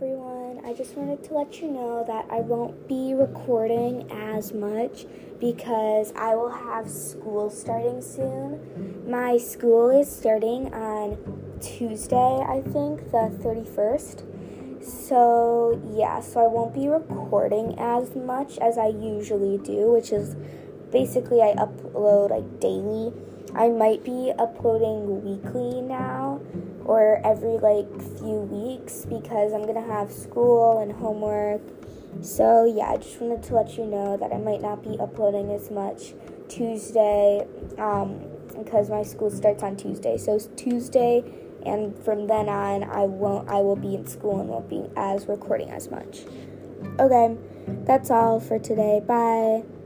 everyone. I just wanted to let you know that I won't be recording as much because I will have school starting soon. My school is starting on Tuesday, I think, the 31st. So, yeah, so I won't be recording as much as I usually do, which is basically I upload like daily. I might be uploading weekly now or every like few weeks because I'm gonna have school and homework. So, yeah, I just wanted to let you know that I might not be uploading as much Tuesday um, because my school starts on Tuesday. So, Tuesday and from then on, I won't. I will be in school and won't be as recording as much. Okay, that's all for today. Bye.